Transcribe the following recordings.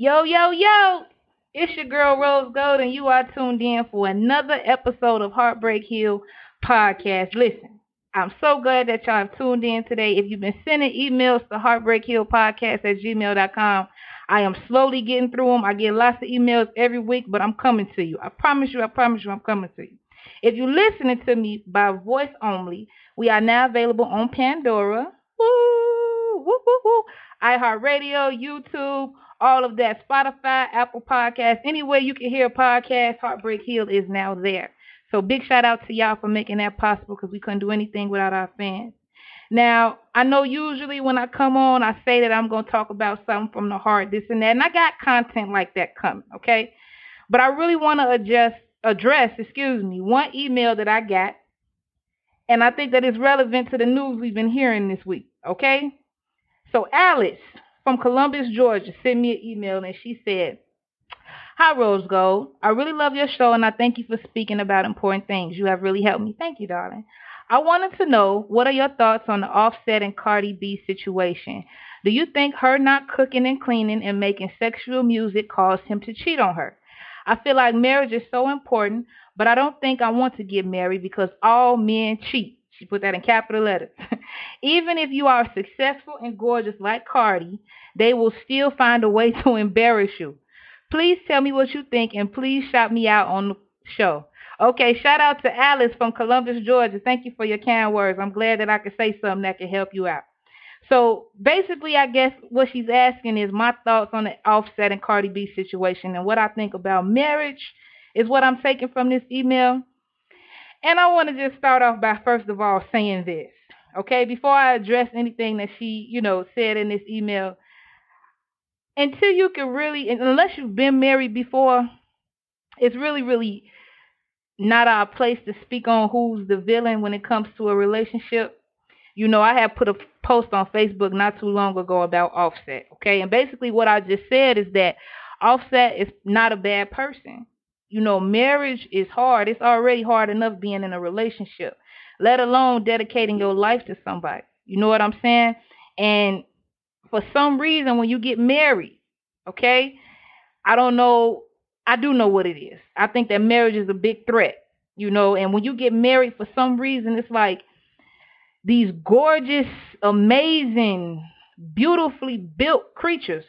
Yo, yo, yo! It's your girl Rose Gold, and you are tuned in for another episode of Heartbreak Hill Podcast. Listen, I'm so glad that y'all have tuned in today. If you've been sending emails to heartbreakhillpodcast at gmail.com, I am slowly getting through them. I get lots of emails every week, but I'm coming to you. I promise you, I promise you, I'm coming to you. If you're listening to me by voice only, we are now available on Pandora, woo, woo, woo, woo, iHeartRadio, YouTube, all of that, Spotify, Apple Podcasts, anywhere you can hear a podcast, Heartbreak Hill is now there. So big shout out to y'all for making that possible because we couldn't do anything without our fans. Now, I know usually when I come on, I say that I'm going to talk about something from the heart, this and that, and I got content like that coming, okay? But I really want to adjust, address, excuse me, one email that I got, and I think that is relevant to the news we've been hearing this week, okay? So Alice from Columbus, Georgia, sent me an email, and she said, Hi, Rose Gold. I really love your show, and I thank you for speaking about important things. You have really helped me. Thank you, darling. I wanted to know what are your thoughts on the Offset and Cardi B situation? Do you think her not cooking and cleaning and making sexual music caused him to cheat on her? I feel like marriage is so important, but I don't think I want to get married because all men cheat. She put that in capital letters. Even if you are successful and gorgeous like Cardi, they will still find a way to embarrass you. Please tell me what you think and please shout me out on the show. Okay, shout out to Alice from Columbus, Georgia. Thank you for your kind words. I'm glad that I could say something that could help you out. So basically, I guess what she's asking is my thoughts on the Offset and Cardi B situation and what I think about marriage is what I'm taking from this email. And I want to just start off by first of all saying this, okay? Before I address anything that she, you know, said in this email, until you can really, unless you've been married before, it's really, really not our place to speak on who's the villain when it comes to a relationship. You know, I have put a post on Facebook not too long ago about Offset, okay? And basically what I just said is that Offset is not a bad person. You know, marriage is hard. It's already hard enough being in a relationship, let alone dedicating your life to somebody. You know what I'm saying? And for some reason, when you get married, okay, I don't know I do know what it is. I think that marriage is a big threat, you know, and when you get married for some reason, it's like these gorgeous, amazing, beautifully built creatures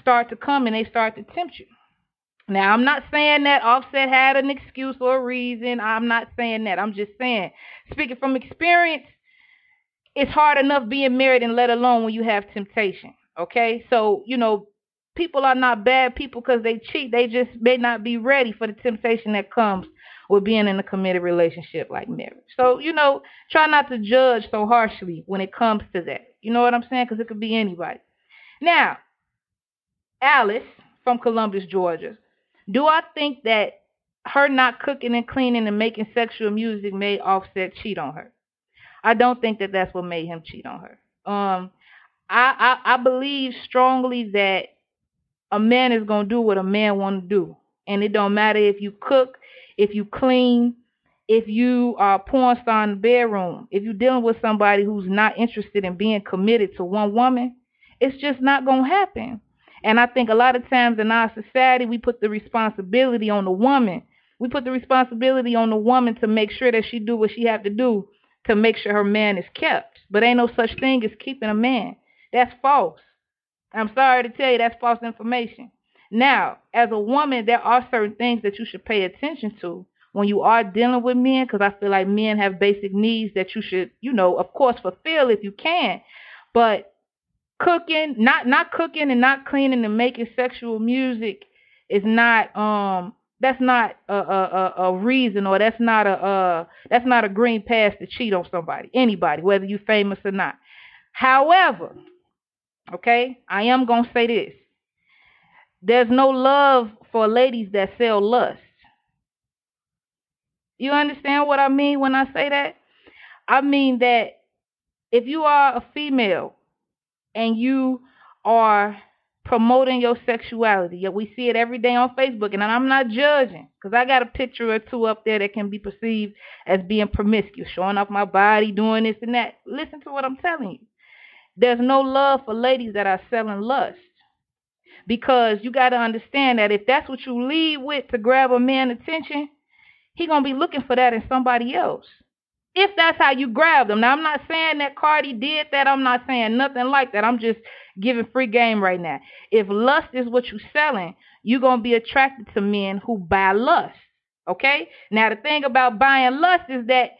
start to come and they start to tempt you. Now, I'm not saying that Offset had an excuse or a reason. I'm not saying that. I'm just saying, speaking from experience, it's hard enough being married and let alone when you have temptation. Okay? So, you know, people are not bad people because they cheat. They just may not be ready for the temptation that comes with being in a committed relationship like marriage. So, you know, try not to judge so harshly when it comes to that. You know what I'm saying? Because it could be anybody. Now, Alice from Columbus, Georgia. Do I think that her not cooking and cleaning and making sexual music made Offset cheat on her? I don't think that that's what made him cheat on her. Um, I, I, I believe strongly that a man is gonna do what a man want to do, and it don't matter if you cook, if you clean, if you are porn star in the bedroom, if you're dealing with somebody who's not interested in being committed to one woman, it's just not gonna happen. And I think a lot of times in our society, we put the responsibility on the woman. We put the responsibility on the woman to make sure that she do what she have to do to make sure her man is kept. But ain't no such thing as keeping a man. That's false. I'm sorry to tell you that's false information. Now, as a woman, there are certain things that you should pay attention to when you are dealing with men, because I feel like men have basic needs that you should, you know, of course, fulfill if you can. But cooking, not not cooking and not cleaning and making sexual music is not um that's not a a, a reason or that's not a uh that's not a green pass to cheat on somebody, anybody, whether you're famous or not. However, Okay? I am to say this. There's no love for ladies that sell lust. You understand what I mean when I say that? I mean that if you are a female and you are promoting your sexuality, we see it every day on Facebook, and I'm not judging because I got a picture or two up there that can be perceived as being promiscuous, showing off my body, doing this and that. Listen to what I'm telling you. There's no love for ladies that are selling lust. because you got to understand that if that's what you lead with to grab a man's attention, he gonna be looking for that in somebody else. If that's how you grab them. Now I'm not saying that Cardi did that. I'm not saying nothing like that. I'm just giving free game right now. If lust is what you're selling, you're gonna be attracted to men who buy lust. Okay? Now the thing about buying lust is that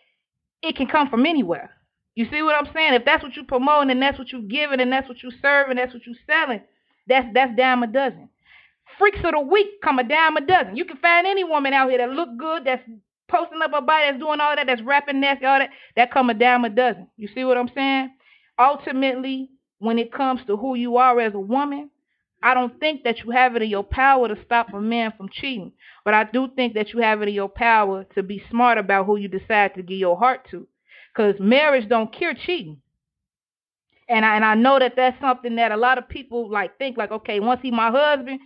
it can come from anywhere. You see what I'm saying? If that's what you're promoting and that's what you're giving and that's what you're serving, that's what you're selling, that's that's dime a dozen. Freaks of the week come a dime a dozen. You can find any woman out here that look good, that's posting up her body, that's doing all that, that's rapping nasty, all that, that come a dime a dozen. You see what I'm saying? Ultimately, when it comes to who you are as a woman, I don't think that you have it in your power to stop a man from cheating. But I do think that you have it in your power to be smart about who you decide to give your heart to. Because marriage don't cure cheating. And I, and I know that that's something that a lot of people like think like, okay, once he my husband,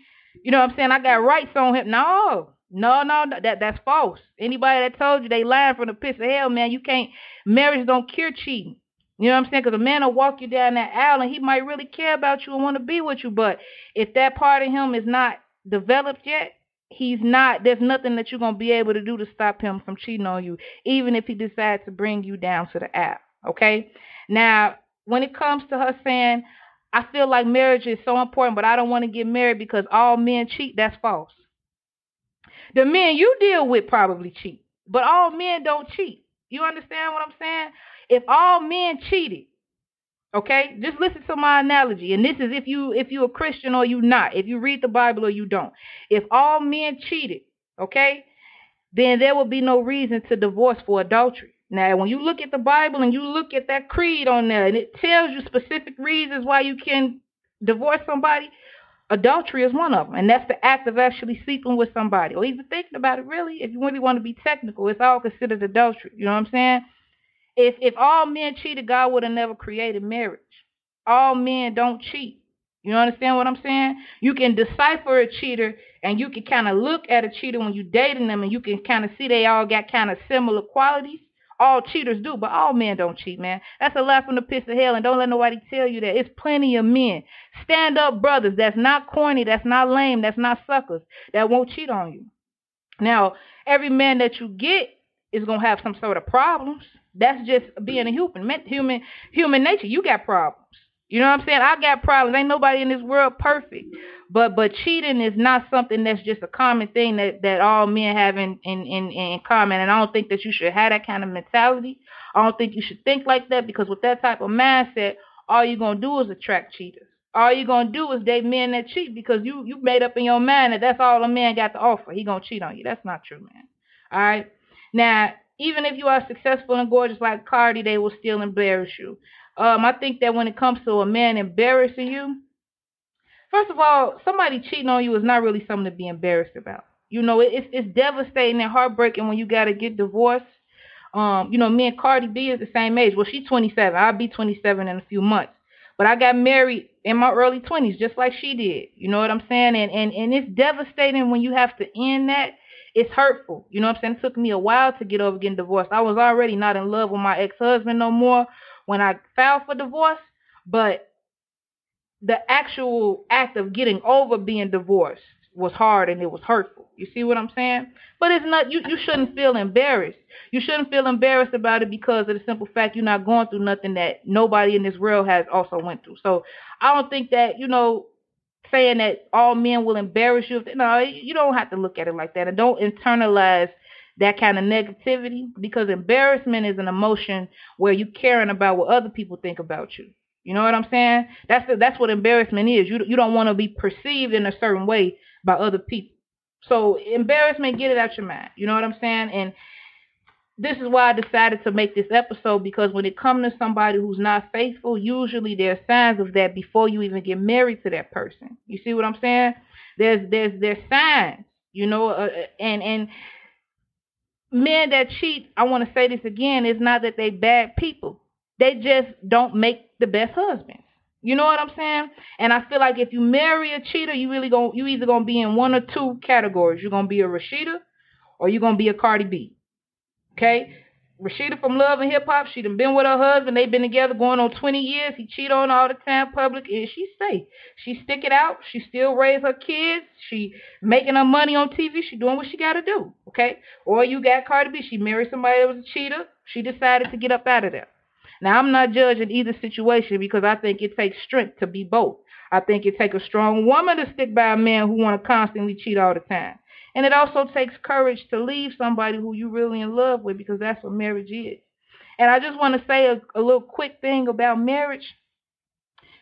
you know what I'm saying? I got rights on him. No, no, no, that that's false. Anybody that told you they lying from the pits of hell, man, you can't. Marriage don't cure cheating. You know what I'm saying? Because a man will walk you down that aisle and he might really care about you and want to be with you, but if that part of him is not developed yet, he's not. There's nothing that you're gonna be able to do to stop him from cheating on you, even if he decides to bring you down to the aisle. Okay. Now, when it comes to her saying, I feel like marriage is so important, but I don't want to get married because all men cheat, that's false. The men you deal with probably cheat, but all men don't cheat. You understand what I'm saying? If all men cheated, okay, just listen to my analogy. And this is if you if you're a Christian or you not, if you read the Bible or you don't. If all men cheated, okay, then there will be no reason to divorce for adultery. Now, when you look at the Bible and you look at that creed on there, and it tells you specific reasons why you can divorce somebody, adultery is one of them. And that's the act of actually sleeping with somebody or even thinking about it, really. If you really want to be technical, it's all considered adultery. You know what I'm saying? If, if all men cheated, God would have never created marriage. All men don't cheat. You understand what I'm saying? You can decipher a cheater and you can kind of look at a cheater when you're dating them and you can kind of see they all got kind of similar qualities all cheaters do, but all men don't cheat, man. That's a lie from the pits of hell, and don't let nobody tell you that. It's plenty of men, stand up brothers that's not corny, that's not lame, that's not suckers, that won't cheat on you. Now, every man that you get is gonna have some sort of problems. That's just being a human, human, human nature. You got problems. You know what I'm saying? I got problems. Ain't nobody in this world perfect. But but cheating is not something that's just a common thing that, that all men have in, in, in, in common. And I don't think that you should have that kind of mentality. I don't think you should think like that because with that type of mindset, all you're gonna do is attract cheaters. All you're gonna do is date men that cheat because you you made up in your mind that that's all a man got to offer. He gonna cheat on you. That's not true, man. All right. Now, even if you are successful and gorgeous like Cardi, they will still embarrass you. Um, I think that when it comes to a man embarrassing you, first of all, somebody cheating on you is not really something to be embarrassed about. You know, it's it's devastating and heartbreaking when you got to get divorced. Um, you know, me and Cardi B is the same age. Well, she's 27. I'll be 27 in a few months. But I got married in my early 20s, just like she did. You know what I'm saying? And and and it's devastating when you have to end that. It's hurtful. You know what I'm saying? It took me a while to get over getting divorced. I was already not in love with my ex-husband no more when I filed for divorce, but the actual act of getting over being divorced was hard and it was hurtful. You see what I'm saying? But it's not you you shouldn't feel embarrassed. You shouldn't feel embarrassed about it because of the simple fact you're not going through nothing that nobody in this world has also went through. So I don't think that, you know, saying that all men will embarrass you. No, you don't have to look at it like that. And don't internalize that kind of negativity because embarrassment is an emotion where you caring about what other people think about you. You know what I'm saying? That's the, that's what embarrassment is. You you don't want to be perceived in a certain way by other people. So embarrassment, get it out your mind. You know what I'm saying? And this is why I decided to make this episode because when it comes to somebody who's not faithful, usually there's signs of that before you even get married to that person. You see what I'm saying? There's there's there's signs, you know, uh, and and men that cheat, I want to say this again, it's not that they bad people. They just don't make the best husbands. You know what I'm saying? And I feel like if you marry a cheater, you really going you either gonna be in one or two categories. You're gonna be a Rasheeda or you're gonna be a Cardi B. Okay? Rasheeda from Love and Hip Hop, she done been with her husband. They've been together going on 20 years. He cheat on all the time public, and she stay. She stick it out. She still raise her kids. She making her money on TV. She doing what she got to do, okay? Or you got Cardi B. She married somebody that was a cheater. She decided to get up out of there. Now, I'm not judging either situation because I think it takes strength to be both. I think it takes a strong woman to stick by a man who want to constantly cheat all the time. And it also takes courage to leave somebody who you're really in love with because that's what marriage is. And I just want to say a, a little quick thing about marriage.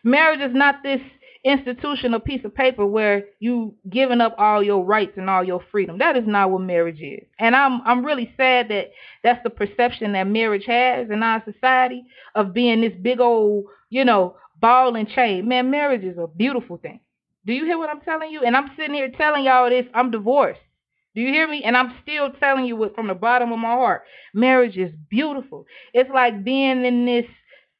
Marriage is not this institutional piece of paper where you giving up all your rights and all your freedom. That is not what marriage is. And I'm I'm really sad that that's the perception that marriage has in our society of being this big old, you know, ball and chain. Man, marriage is a beautiful thing. Do you hear what I'm telling you? And I'm sitting here telling y'all this. I'm divorced. Do you hear me? And I'm still telling you it from the bottom of my heart. Marriage is beautiful. It's like being in this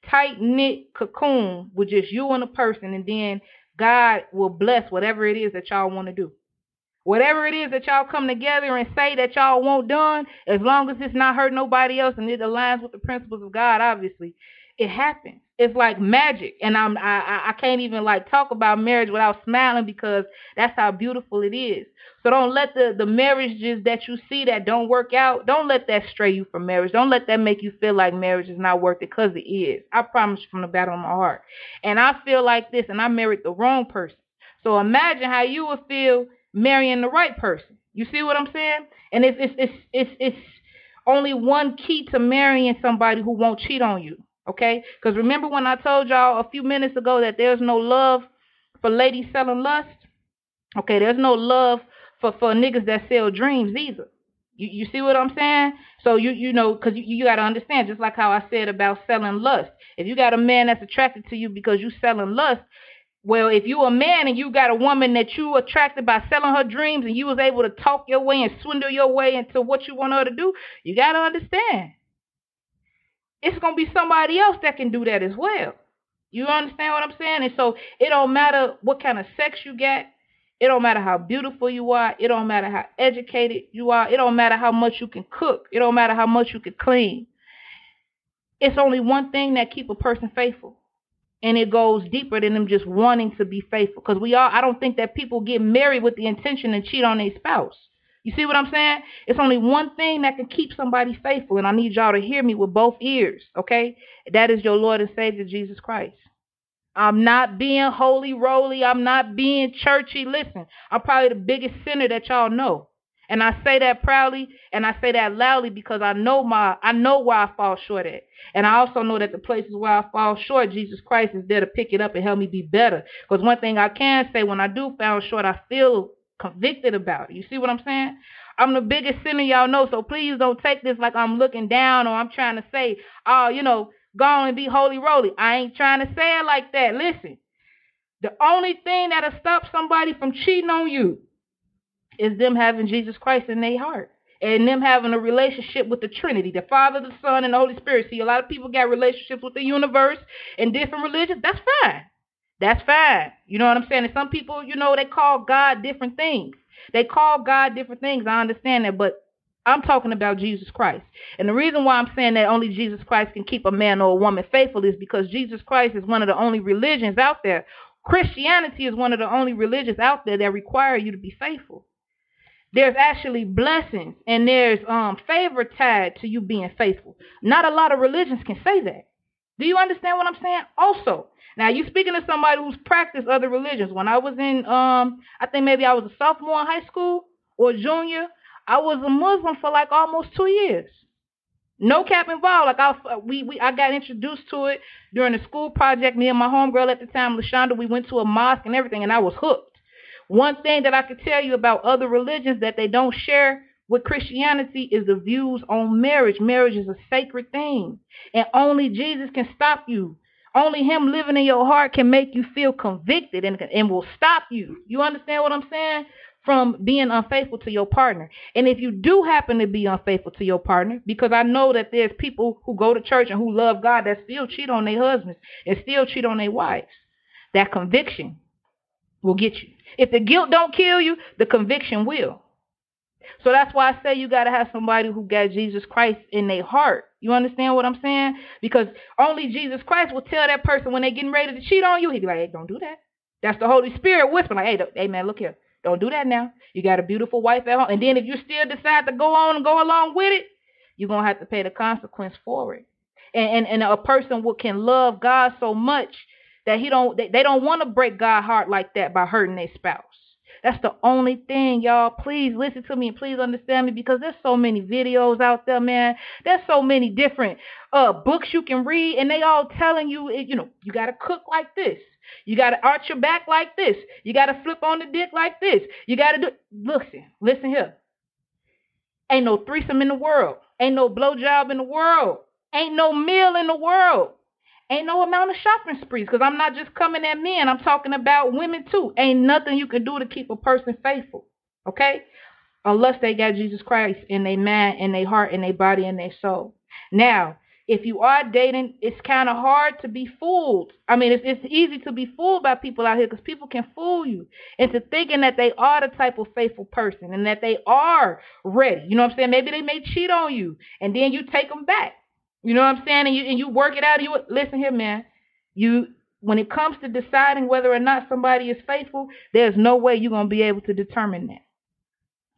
tight knit cocoon with just you and a person, and then God will bless whatever it is that y'all want to do. Whatever it is that y'all come together and say that y'all want done, as long as it's not hurt nobody else and it aligns with the principles of God, obviously, it happens it's like magic. And i'm i i can't even like talk about marriage without smiling because that's how beautiful it is. So don't let the the marriages that you see that don't work out don't let that stray you from marriage. Don't let that make you feel like marriage is not worth it because it is. I promise you from the bottom of my heart. And i feel like this and i married the wrong person. So imagine how you would feel marrying the right person. You see what i'm saying? And it's it's it's it's, it's only one key to marrying somebody who won't cheat on you Okay? Because remember when I told y'all a few minutes ago that there's no love for ladies selling lust? Okay, there's no love for, for niggas that sell dreams either. You, you see what I'm saying? So you you know, because you, you got to understand, just like how I said about selling lust. If you got a man that's attracted to you because you selling lust, well, if you a man and you got a woman that you attracted by selling her dreams and you was able to talk your way and swindle your way into what you want her to do, you got to understand it's gonna be somebody else that can do that as well. You understand what I'm saying? And so it don't matter what kind of sex you get. It don't matter how beautiful you are. It don't matter how educated you are. It don't matter how much you can cook. It don't matter how much you can clean. It's only one thing that keep a person faithful. And it goes deeper than them just wanting to be faithful. Because we all I don't think that people get married with the intention to cheat on their spouse. You see what I'm saying? It's only one thing that can keep somebody faithful, and I need y'all to hear me with both ears, okay? That is your Lord and Savior, Jesus Christ. I'm not being holy roly. I'm not being churchy. Listen, I'm probably the biggest sinner that y'all know. And I say that proudly and I say that loudly because I know my I know where I fall short at. And I also know that the places where I fall short, Jesus Christ is there to pick it up and help me be better. Because one thing I can say when I do fall short, I feel convicted about it. You see what I'm saying? I'm the biggest sinner y'all know, so please don't take this like I'm looking down or I'm trying to say, oh, you know, go on and be holy roly. I ain't trying to say it like that. Listen, the only thing that'll stop somebody from cheating on you is them having Jesus Christ in their heart and them having a relationship with the Trinity, the Father, the Son, and the Holy Spirit. See, a lot of people got relationships with the universe and different religions. That's fine. That's fine. You know what I'm saying? And some people, you know, they call God different things. They call God different things. I understand that, but I'm talking about Jesus Christ. And the reason why I'm saying that only Jesus Christ can keep a man or a woman faithful is because Jesus Christ is one of the only religions out there. Christianity is one of the only religions out there that require you to be faithful. There's actually blessings and there's um favor tied to you being faithful. Not a lot of religions can say that. Do you understand what I'm saying? Also, now you're speaking to somebody who's practiced other religions. When I was in um I think maybe I was a sophomore in high school or junior, I was a Muslim for like almost two years. No cap involved. Like I we, we I got introduced to it during a school project. Me and my homegirl at the time, Lashonda, we went to a mosque and everything and I was hooked. One thing that I could tell you about other religions that they don't share with Christianity is the views on marriage. Marriage is a sacred thing. And only Jesus can stop you only him living in your heart can make you feel convicted and, and will stop you. You understand what I'm saying? From being unfaithful to your partner. And if you do happen to be unfaithful to your partner, because I know that there's people who go to church and who love God that still cheat on their husbands and still cheat on their wives, that conviction will get you. If the guilt don't kill you, the conviction will. So that's why I say you got to have somebody who got Jesus Christ in their heart. You understand what I'm saying? Because only Jesus Christ will tell that person when they're getting ready to cheat on you, he'd be like, hey, don't do that. That's the Holy Spirit whispering, like, hey, hey man, look here. Don't do that now. You got a beautiful wife at home. And then if you still decide to go on and go along with it, you're going to have to pay the consequence for it. And, and, and a person will, can love God so much that he don't they, they don't want to break God's heart like that by hurting their spouse. That's the only thing, y'all. Please listen to me and please understand me because there's so many videos out there, man. There's so many different uh books you can read, and they all telling you, you know, you gotta cook like this. You got to arch your back like this. You got to flip on the dick like this. You got to do. Listen, listen here. Ain't no threesome in the world. Ain't no blowjob in the world. Ain't no meal in the world. Ain't no amount of shopping sprees because I'm not just coming at men. I'm talking about women too. Ain't nothing you can do to keep a person faithful. Okay? Unless they got Jesus Christ in their mind, in their heart, in their body, in their soul. Now, if you are dating, it's kind of hard to be fooled. I mean, it's, it's easy to be fooled by people out here because people can fool you into thinking that they are the type of faithful person and that they are ready. You know what I'm saying? Maybe they may cheat on you and then you take them back. You know what I'm saying? And you and you work it out. You listen here, man. You when it comes to deciding whether or not somebody is faithful, there's no way you're gonna be able to determine that.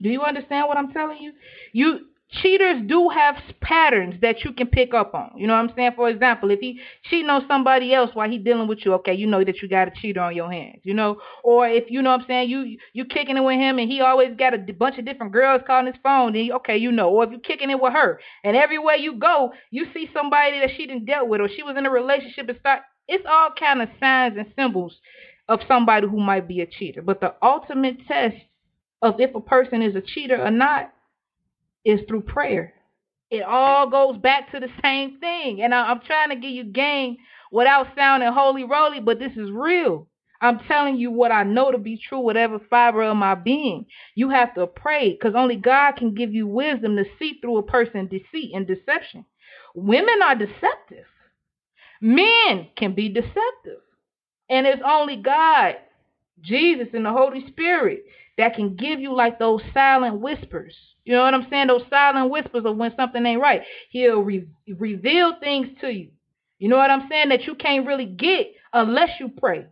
Do you understand what I'm telling you? You cheaters do have patterns that you can pick up on. You know what I'm saying? For example, if he cheating on somebody else while he dealing with you, okay, you know that you got a cheater on your hands, you know? Or if you know what I'm saying, you you kicking it with him and he always got a bunch of different girls calling his phone, then okay, you know. Or if you kicking it with her and everywhere you go, you see somebody that she didn't dealt with or she was in a relationship and start it's all kind of signs and symbols of somebody who might be a cheater. But the ultimate test of if a person is a cheater or not is through prayer. It all goes back to the same thing. And I, am trying to give you game without sounding holy roly, but this is real. I'm telling you what I know to be true, whatever fiber of my being. You have to pray because only God can give you wisdom to see through a person's deceit and deception. Women are deceptive. Men can be deceptive. And it's only God, Jesus, and the Holy Spirit that can give you like those silent whispers. You know what I'm saying? Those silent whispers of when something ain't right. He'll re- reveal things to you. You know what I'm saying? That you can't really get unless you pray.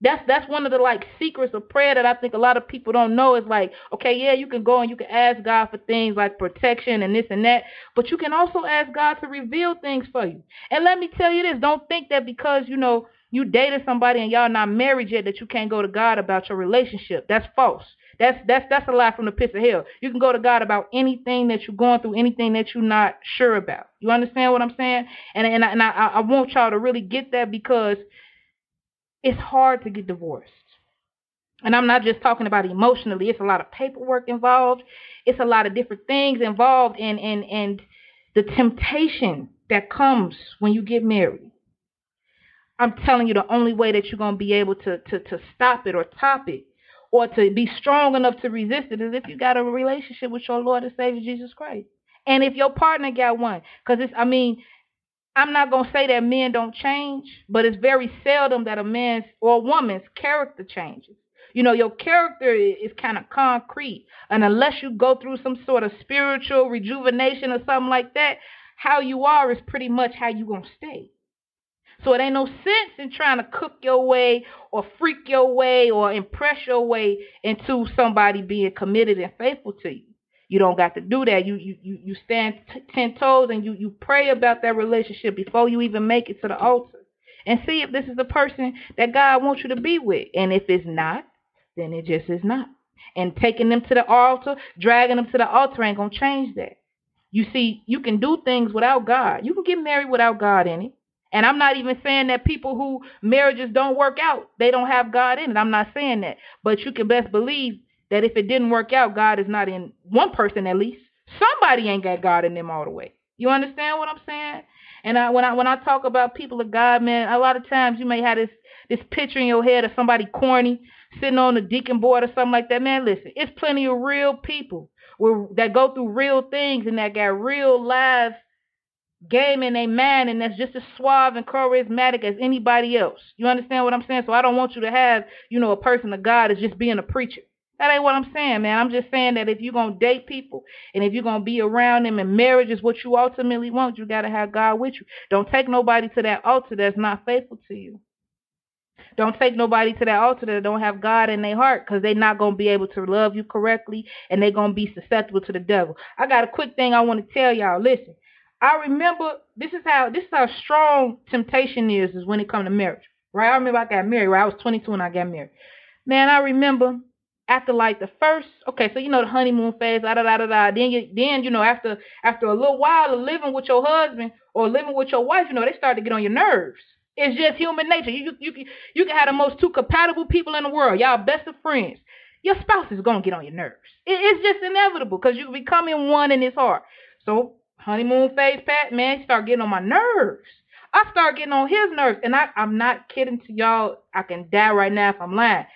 That's that's one of the like secrets of prayer that I think a lot of people don't know. Is like, okay, yeah, you can go and you can ask God for things like protection and this and that, but you can also ask God to reveal things for you. And let me tell you this: don't think that because you know you dated somebody and y'all not married yet that you can't go to God about your relationship. That's false. That's that's that's a lie from the pits of hell. You can go to God about anything that you're going through, anything that you're not sure about. You understand what I'm saying? And and I, and I, I want y'all to really get that because it's hard to get divorced. And I'm not just talking about emotionally. It's a lot of paperwork involved. It's a lot of different things involved, and and and the temptation that comes when you get married. I'm telling you, the only way that you're gonna be able to to to stop it or top it or to be strong enough to resist it is if you got a relationship with your Lord and Savior Jesus Christ. And if your partner got one, because it's, I mean, I'm not going to say that men don't change, but it's very seldom that a man's or a woman's character changes. You know, your character is kind of concrete. And unless you go through some sort of spiritual rejuvenation or something like that, how you are is pretty much how you're going to stay. So it ain't no sense in trying to cook your way or freak your way or impress your way into somebody being committed and faithful to you. You don't got to do that. You you you, you stand t- ten toes and you you pray about that relationship before you even make it to the altar, and see if this is the person that God wants you to be with. And if it's not, then it just is not. And taking them to the altar, dragging them to the altar ain't gonna change that. You see, you can do things without God. You can get married without God in it. And I'm not even saying that people who marriages don't work out, they don't have God in it. I'm not saying that. But you can best believe that if it didn't work out, God is not in one person at least. Somebody ain't got God in them all the way. You understand what I'm saying? And I, when I when I talk about people of God, man, a lot of times you may have this this picture in your head of somebody corny sitting on the deacon board or something like that. Man, listen, it's plenty of real people that go through real things and that got real lives game in a man and that's just as suave and charismatic as anybody else. You understand what I'm saying? So I don't want you to have, you know, a person of God is just being a preacher. That ain't what I'm saying, man. I'm just saying that if you're going to date people and if you're going to be around them and marriage is what you ultimately want, you got to have God with you. Don't take nobody to that altar that's not faithful to you. Don't take nobody to that altar that don't have God in their heart because they're not going to be able to love you correctly and they're going to be susceptible to the devil. I got a quick thing I want to tell y'all. Listen, I remember this is how this is how strong temptation is is when it comes to marriage. Right? I remember I got married. Right? I was 22 when I got married. Man, I remember after like the first okay, so you know the honeymoon phase, da da da da da. Then you then you know after after a little while of living with your husband or living with your wife, you know they start to get on your nerves. It's just human nature. You you you, you can have the most two compatible people in the world, y'all best of friends. Your spouse is gonna get on your nerves. It, it's just inevitable because you're becoming one in his heart. So honeymoon phase, Pat, man, start getting on my nerves. I start getting on his nerves, and I I'm not kidding to y'all. I can die right now if I'm lying.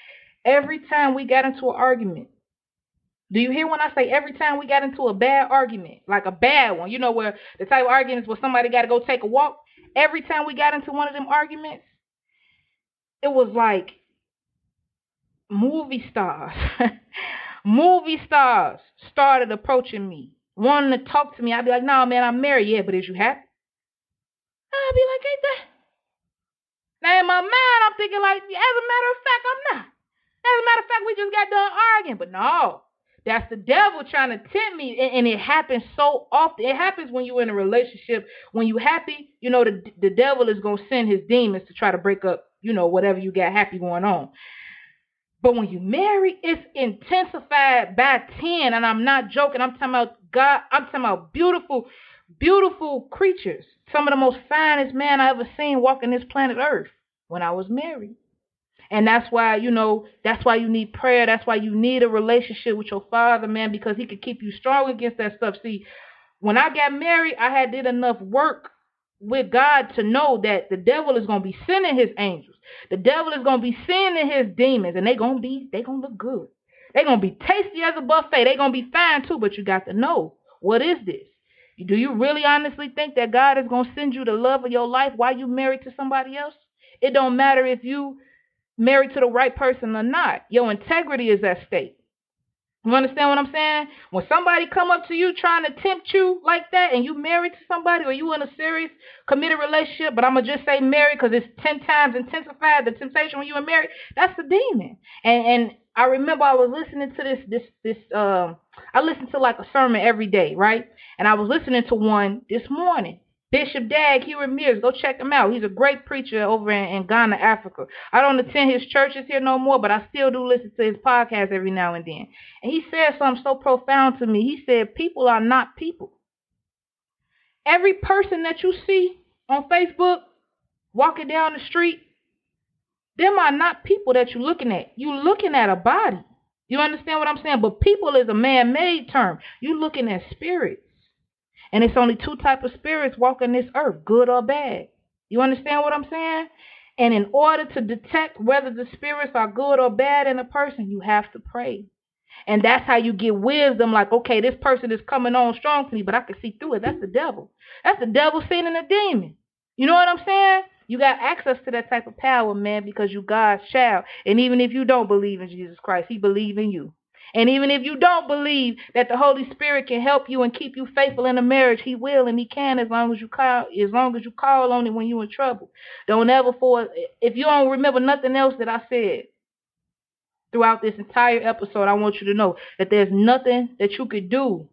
Every time we got into an argument, do you hear when I say every time we got into a bad argument, like a bad one, you know, where the type of arguments where somebody got to go take a walk? Every time we got into one of them arguments, it was like movie stars. movie stars started approaching me, wanting to talk to me. I'd be like, no, man, I'm married. Yeah, but is you happy? I'd be like, ain't that? Now in my mind, I'm thinking like, as a matter of fact, I'm not. As a matter of fact, we just got done arguing. But no, that's the devil trying to tempt me. And, and, it happens so often. It happens when you're in a relationship. When you're happy, you know, the, the devil is going to send his demons to try to break up, you know, whatever you got happy going on. But when you marry, it's intensified by 10. And I'm not joking. I'm talking about God. I'm talking about beautiful, beautiful creatures. Some of the most finest man I ever seen walking this planet Earth when I was married. And that's why, you know, that's why you need prayer. That's why you need a relationship with your father, man, because he could keep you strong against that stuff. See, when I got married, I had did enough work with God to know that the devil is to be sending his angels. The devil is to be sending his demons, and they're going to be, they're going to look good. They're going to be tasty as a buffet. They're going to be fine too, but you got to know, what is this? Do you really honestly think that God is going to send you the love of your life while you married to somebody else? It don't matter if you married to the right person or not. Your integrity is at stake. You understand what I'm saying? When somebody come up to you trying to tempt you like that and you married to somebody or you in a serious committed relationship, but I'm going to just say married because it's 10 times intensified, the temptation when you are married, that's the demon. And and I remember I was listening to this, this, this, um, I listened to like a sermon every day, right? And I was listening to one this morning. Bishop Dag Mills, go check him out. He's a great preacher over in, in, Ghana, Africa. I don't attend his churches here no more, but I still do listen to his podcast every now and then. And he said something so profound to me. He said, People are not people. Every person that you see on Facebook walking down the street, them are not people that you're looking at. You're looking at a body. You understand what I'm saying? But people is a man-made term. You're looking at spirits. And it's only two type of spirits walking this earth, good or bad. You understand what I'm saying? And in order to detect whether the spirits are good or bad in a person, you have to pray. And that's how you get wisdom. Like, okay, this person is coming on strong to me, but I can see through it. That's the devil. That's the devil sending a demon. You know what I'm saying? You got access to that type of power, man, because you God's child. And even if you don't believe in Jesus Christ, he believes in you. And even if you don't believe that the Holy Spirit can help you and keep you faithful in a marriage, He will and He can as long as you call as long as you call on it when you're in trouble. Don't ever for if you don't remember nothing else that I said throughout this entire episode, I want you to know that there's nothing that you could do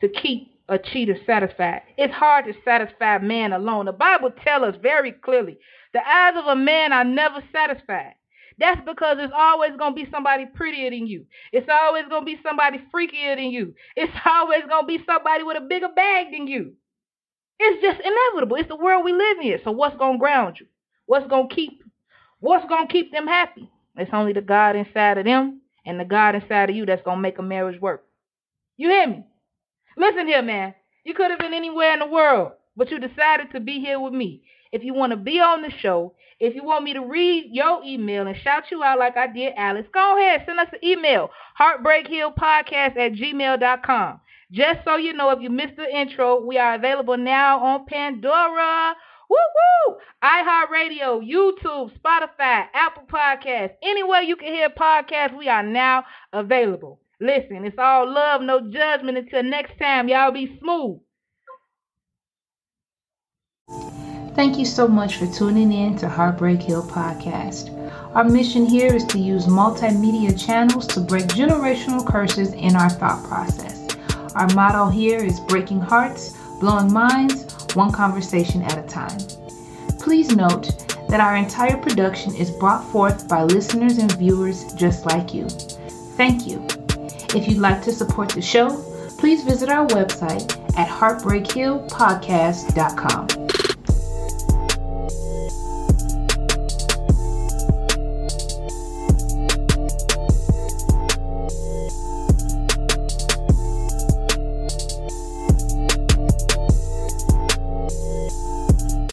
to keep a cheater satisfied. It's hard to satisfy man alone. The Bible tells us very clearly the eyes of a man are never satisfied. That's because it's always going to be somebody prettier than you. It's always going to be somebody freakier than you. It's always going to be somebody with a bigger bag than you. It's just inevitable. It's the world we live in. So what's going to ground you? What's going to keep what's going to keep them happy? It's only the God inside of them and the God inside of you that's going to make a marriage work. You hear me? Listen here, man. You could have been anywhere in the world, but you decided to be here with me. If you want to be on the show, if you want me to read your email and shout you out like I did Alice, go ahead. Send us an email, heartbreakhillpodcast at gmail.com. Just so you know, if you missed the intro, we are available now on Pandora. Woo woo! iHeartRadio, YouTube, Spotify, Apple Podcasts, anywhere you can hear podcasts, we are now available. Listen, it's all love, no judgment. Until next time, y'all be smooth. Thank you so much for tuning in to Heartbreak Hill Podcast. Our mission here is to use multimedia channels to break generational curses in our thought process. Our motto here is breaking hearts, blowing minds, one conversation at a time. Please note that our entire production is brought forth by listeners and viewers just like you. Thank you. If you'd like to support the show, please visit our website at heartbreakhillpodcast.com.